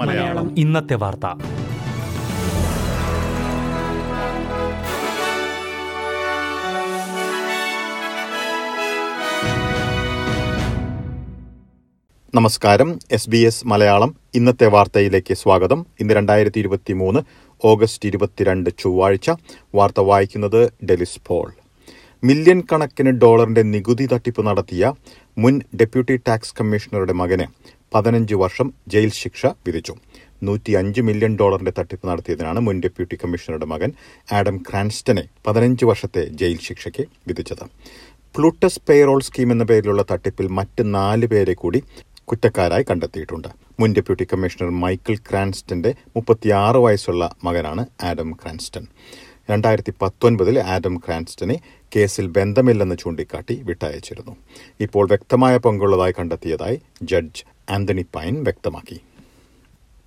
മലയാളം. ഇന്നത്തെ വാർത്ത. നമസ്കാരം. S B S Malayalam. ഇന്നത്തെ വാർത്തയിലേക്ക് സ്വാഗതം. ഇന്ന് രണ്ടായിരത്തി ഇരുപത്തി മൂന്ന് ഓഗസ്റ്റ് ഇരുപത്തിരണ്ട് ചൊവ്വാഴ്ച. വാർത്ത വായിക്കുന്നത് ഡെലിസ് പോൾ. മില്യൺ കണക്കിന് ഡോളറിന്റെ നികുതി തട്ടിപ്പ് നടത്തിയ മുൻ ഡെപ്യൂട്ടി ടാക്സ് കമ്മീഷണറുടെ മകന് പതിനഞ്ച് വർഷം ജയിൽ ശിക്ഷ വിധിച്ചു. നൂറ്റി അഞ്ച് മില്യൺ ഡോളറിന്റെ തട്ടിപ്പ് നടത്തിയതിനാണ് മുൻ ഡെപ്യൂട്ടി കമ്മീഷണറുടെ മകൻ ആഡം ക്രാൻസ്റ്റനെ പതിനഞ്ച് വർഷത്തെ ജയിൽ ശിക്ഷയ്ക്ക് വിധിച്ചത്. പ്ലൂട്ടസ് പേറോൾ സ്കീം എന്ന പേരിലുള്ള തട്ടിപ്പിൽ മറ്റ് നാല് പേരെ കൂടി കുറ്റക്കാരായി കണ്ടെത്തിയിട്ടുണ്ട്. മുൻ ഡെപ്യൂട്ടി കമ്മീഷണർ മൈക്കിൾ ക്രാൻസ്റ്റന്റെ മുപ്പത്തിയാറ് വയസ്സുള്ള മകനാണ് ആഡം ക്രാൻസ്റ്റൺ രണ്ടായിരത്തി പത്തൊൻപതിൽ ആഡം ക്രാൻസ്റ്റനെ കേസിൽ ബന്ധമില്ലെന്ന് ചൂണ്ടിക്കാട്ടി വിട്ടയച്ചിരുന്നു. ഇപ്പോൾ വ്യക്തമായ പങ്കുള്ളതായി കണ്ടെത്തിയതായി ജഡ്ജ് ആന്റണി പൈൻ വ്യക്തമാക്കി.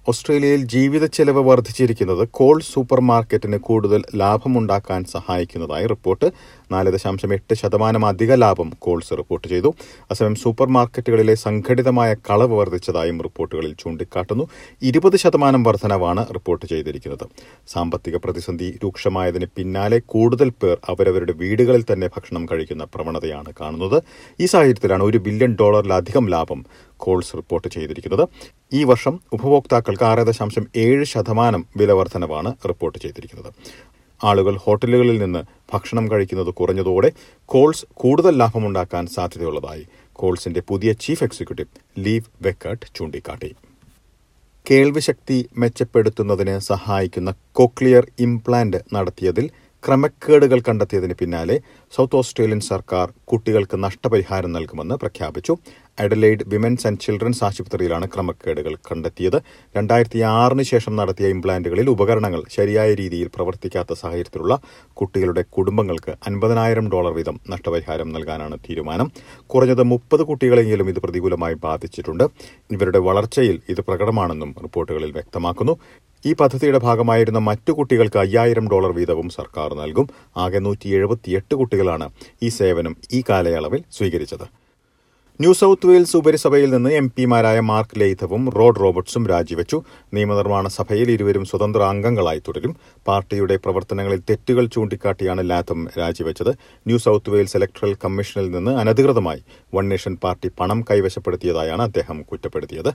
ഓസ്ട്രേലിയയിൽ ജീവിത ചെലവ് വർദ്ധിച്ചിരിക്കുന്നത് കോൾ സൂപ്പർ മാർക്കറ്റിന് കൂടുതൽ ലാഭമുണ്ടാക്കാൻ സഹായിക്കുന്നതായി റിപ്പോർട്ട്. നാല് ദശാംശം എട്ട് ശതമാനം അധിക ലാഭം കോൾസ് റിപ്പോർട്ട് ചെയ്തു. അസമയം സൂപ്പർ മാർക്കറ്റുകളിലെ സംഘടിതമായ കളവ് വർദ്ധിച്ചതായും റിപ്പോർട്ടുകളിൽ ചൂണ്ടിക്കാട്ടുന്നു. ഇരുപത് ശതമാനം വർധനവാണ് റിപ്പോർട്ട് ചെയ്തിരിക്കുന്നത്. സാമ്പത്തിക പ്രതിസന്ധി രൂക്ഷമായതിന് പിന്നാലെ കൂടുതൽ പേർ അവരവരുടെ വീടുകളിൽ തന്നെ ഭക്ഷണം കഴിക്കുന്ന പ്രവണതയാണ് കാണുന്നത്. ഈ സാഹചര്യത്തിലാണ് ഒരു ബില്യൺ ഡോളറിലധികം ലാഭം കോൾസ് റിപ്പോർട്ട് ചെയ്തിരിക്കുന്നത്. ഈ വർഷം ഉപഭോക്താക്കൾക്ക് ആറ് ദശാംശം ഏഴ് ശതമാനം വില വർധനവാണ് റിപ്പോർട്ട് ചെയ്തിരിക്കുന്നത്. ആളുകൾ ഹോട്ടലുകളിൽ നിന്ന് ഭക്ഷണം കഴിക്കുന്നത് കുറഞ്ഞതോടെ കോൾസ് കൂടുതൽ ലാഭമുണ്ടാക്കാൻ സാധ്യതയുള്ളതായി കോൾസിന്റെ പുതിയ ചീഫ് എക്സിക്യൂട്ടീവ് ലീവ് വെക്കർട്ട് ചൂണ്ടിക്കാട്ടി. കേൾവിശക്തി മെച്ചപ്പെടുത്തുന്നതിന് സഹായിക്കുന്ന കോക്ലിയർ ഇംപ്ലാന്റ് നടത്തിയതിൽ ക്രമക്കേടുകൾ കണ്ടെത്തിയതിന് പിന്നാലെ സൗത്ത് ഓസ്ട്രേലിയൻ സർക്കാർ കുട്ടികൾക്ക് നഷ്ടപരിഹാരം നൽകുമെന്ന് പ്രഖ്യാപിച്ചു. അഡലൈഡ് വിമൻസ് ആൻഡ് ചിൽഡ്രൻസ് ആശുപത്രിയിലാണ് ക്രമക്കേടുകൾ കണ്ടെത്തിയത്. രണ്ടായിരത്തി ആറിന് ശേഷം നടത്തിയ ഇംപ്ലാന്റുകളിൽ ഉപകരണങ്ങൾ ശരിയായ രീതിയിൽ പ്രവർത്തിക്കാത്ത സാഹചര്യത്തിലുള്ള കുട്ടികളുടെ കുടുംബങ്ങൾക്ക് അൻപതിനായിരം ഡോളർ വീതം നഷ്ടപരിഹാരം നൽകാനാണ് തീരുമാനം. കുറഞ്ഞത് മുപ്പത് കുട്ടികളെങ്കിലും ഇത് പ്രതികൂലമായി ബാധിച്ചിട്ടുണ്ട്. ഇവരുടെ വളർച്ചയിൽ ഇത് പ്രകടമാണെന്നും റിപ്പോർട്ടുകളിൽ വ്യക്തമാക്കുന്നു. ഈ പദ്ധതിയുടെ ഭാഗമായിരുന്ന മറ്റു കുട്ടികൾക്ക് അയ്യായിരം ഡോളർ വീതവും സർക്കാർ നൽകും. ആകെ നൂറ്റി എഴുപത്തിയെട്ട് കുട്ടികളാണ് ഈ സേവനം ഈ കാലയളവിൽ സ്വീകരിച്ചത്. ന്യൂ സൗത്ത് വെയിൽസ് ഉപരിസഭയിൽ നിന്ന് എം പിമാരായ മാർക്ക് ലെയ്ഥവും റോഡ് റോബർട്ട്സും രാജിവെച്ചു. നിയമനിർമ്മാണ സഭയിൽ ഇരുവരും സ്വതന്ത്ര അംഗങ്ങളായി തുടരും. പാർട്ടിയുടെ പ്രവർത്തനങ്ങളിൽ തെറ്റുകൾ ചൂണ്ടിക്കാട്ടിയാണ് ലാഥം രാജിവെച്ചത്. ന്യൂ സൗത്ത് വെയിൽസ് ഇലക്ട്രൽ കമ്മീഷനിൽ നിന്ന് അനധികൃതമായി വൺ നേഷൻ പാർട്ടി പണം കൈവശപ്പെടുത്തിയതായാണ് അദ്ദേഹം കുറ്റപ്പെടുത്തിയത്.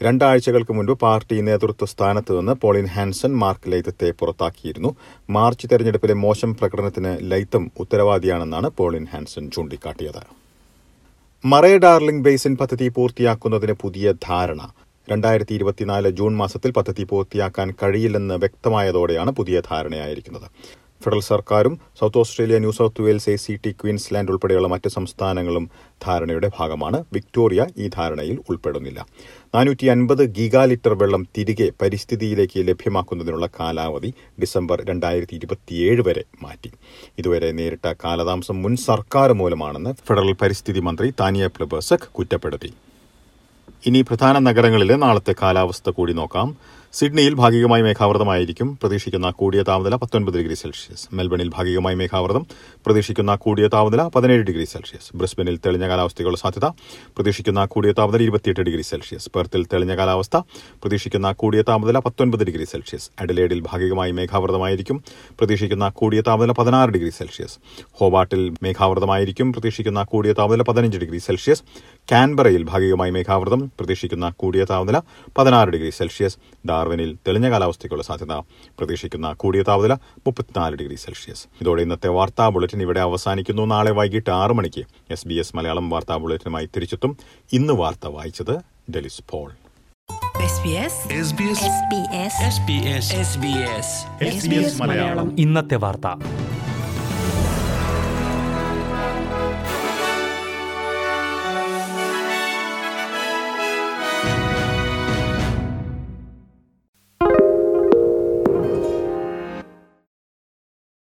രണ്ടാഴ്ചകൾക്ക് മുൻപ് പാർട്ടി നേതൃത്വ സ്ഥാനത്ത് നിന്ന് പോളിൻ ഹാൻസൺ മാർക്ക് ലൈത്തത്തെ പുറത്താക്കിയിരുന്നു. മാർച്ച് തെരഞ്ഞെടുപ്പിലെ മോശം പ്രകടനത്തിന് ലൈത്തം ഉത്തരവാദിയാണെന്നാണ് പോളിൻ ഹാൻസൺ ചൂണ്ടിക്കാട്ടിയത്. മറേ ഡാർലിംഗ് ബേസിൻ പദ്ധതി പൂർത്തിയാക്കുന്നതിന് പുതിയ ധാരണ. രണ്ടായിരത്തി ഇരുപത്തിനാല് ജൂൺ മാസത്തിൽ പദ്ധതി പൂർത്തിയാക്കാൻ കഴിയില്ലെന്ന് വ്യക്തമായതോടെയാണ് പുതിയ ധാരണയായിരിക്കുന്നത്. ഫെഡറൽ സർക്കാരും South Australia New South Wales A C T Queensland ഉൾപ്പെടെയുള്ള മറ്റ് സംസ്ഥാനങ്ങളും ധാരണയുടെ ഭാഗമാണ്. വിക്ടോറിയ ഈ ധാരണയിൽ ഉൾപ്പെടുന്നില്ല. നാനൂറ്റി അൻപത് ഗിഗാ ലിറ്റർ വെള്ളം തിരികെ പരിസ്ഥിതിയിലേക്ക് ലഭ്യമാക്കുന്നതിനുള്ള കാലാവധി ഡിസംബർ രണ്ടായിരത്തി ഇരുപത്തിയേഴ് വരെ മാറ്റി. ഇതുവരെ നേരിട്ട കാലതാമസം മുൻ സർക്കാർ മൂലമാണെന്ന് ഫെഡറൽ പരിസ്ഥിതി മന്ത്രി താനിയ പ്ലബേസക് കുറ്റപ്പെടുത്തി. ഇനി പ്രധാന നഗരങ്ങളിലെ നാളത്തെ കാലാവസ്ഥ കൂടി നോക്കാം. സിഡ്നിയിൽ ഭാഗികമായി മേഘാവൃതമായിരിക്കും. പ്രതീക്ഷിക്കുന്ന കൂടിയ താപനില പത്തൊൻപത് ഡിഗ്രി സെൽഷ്യസ്. മെൽബണിൽ ഭാഗികമായി മേഘാവൃതം. പ്രതീക്ഷിക്കുന്ന കൂടിയ താപനില പതിനേഴ് ഡിഗ്രി സെൽഷ്യസ്. ബ്രിസ്ബനിൽ തെളിഞ്ഞ കാലാവസ്ഥയ്ക്കുള്ള സാധ്യത. പ്രതീക്ഷിക്കുന്ന കൂടിയ താപനില ഇരുപത്തിയെട്ട് ഡിഗ്രി സെൽഷ്യസ്. പെർത്തിൽ തെളിഞ്ഞ കാലാവസ്ഥ. പ്രതീക്ഷിക്കുന്ന കൂടിയ താപനില പത്തൊൻപത് ഡിഗ്രി സെൽഷ്യസ്. അഡലേഡിൽ ഭാഗികമായി മേഘാവൃതമായിരിക്കും. പ്രതീക്ഷിക്കുന്ന കൂടിയ താപനില പതിനാറ് ഡിഗ്രി സെൽഷ്യസ്. ഹോബാട്ടിൽ മേഘാവൃതമായിരിക്കും. പ്രതീക്ഷിക്കുന്ന കൂടിയ താപനില പതിനഞ്ച് ഡിഗ്രി സെൽഷ്യസ്. കാൻബറയിൽ ഭാഗികമായി മേഘാവൃതം. പ്രതീക്ഷിക്കുന്ന കൂടിയ താപനില പതിനാറ് ഡിഗ്രി സെൽഷ്യസ്. ഡാർവിനിൽ തെളിഞ്ഞ കാലാവസ്ഥയ്ക്കുള്ള സാധ്യത പ്രതീക്ഷിക്കുന്ന കൂടിയ താപനില മുപ്പത്തിനാല് ഡിഗ്രി സെൽഷ്യസ്. ഇതോടെ ഇന്നത്തെ വാർത്താ ബുള്ളറ്റിൻ ഇവിടെ അവസാനിക്കുന്നു. നാളെ വൈകിട്ട് ആറ് മണിക്ക് എസ് ബി എസ് മലയാളം വാർത്താ ബുള്ളറ്റിനുമായി തിരിച്ചെത്തും. ഇന്ന് വാർത്ത വായിച്ചത് ഡെലിസ് പോൾ. SBS ഇന്നത്തെ വാർത്ത.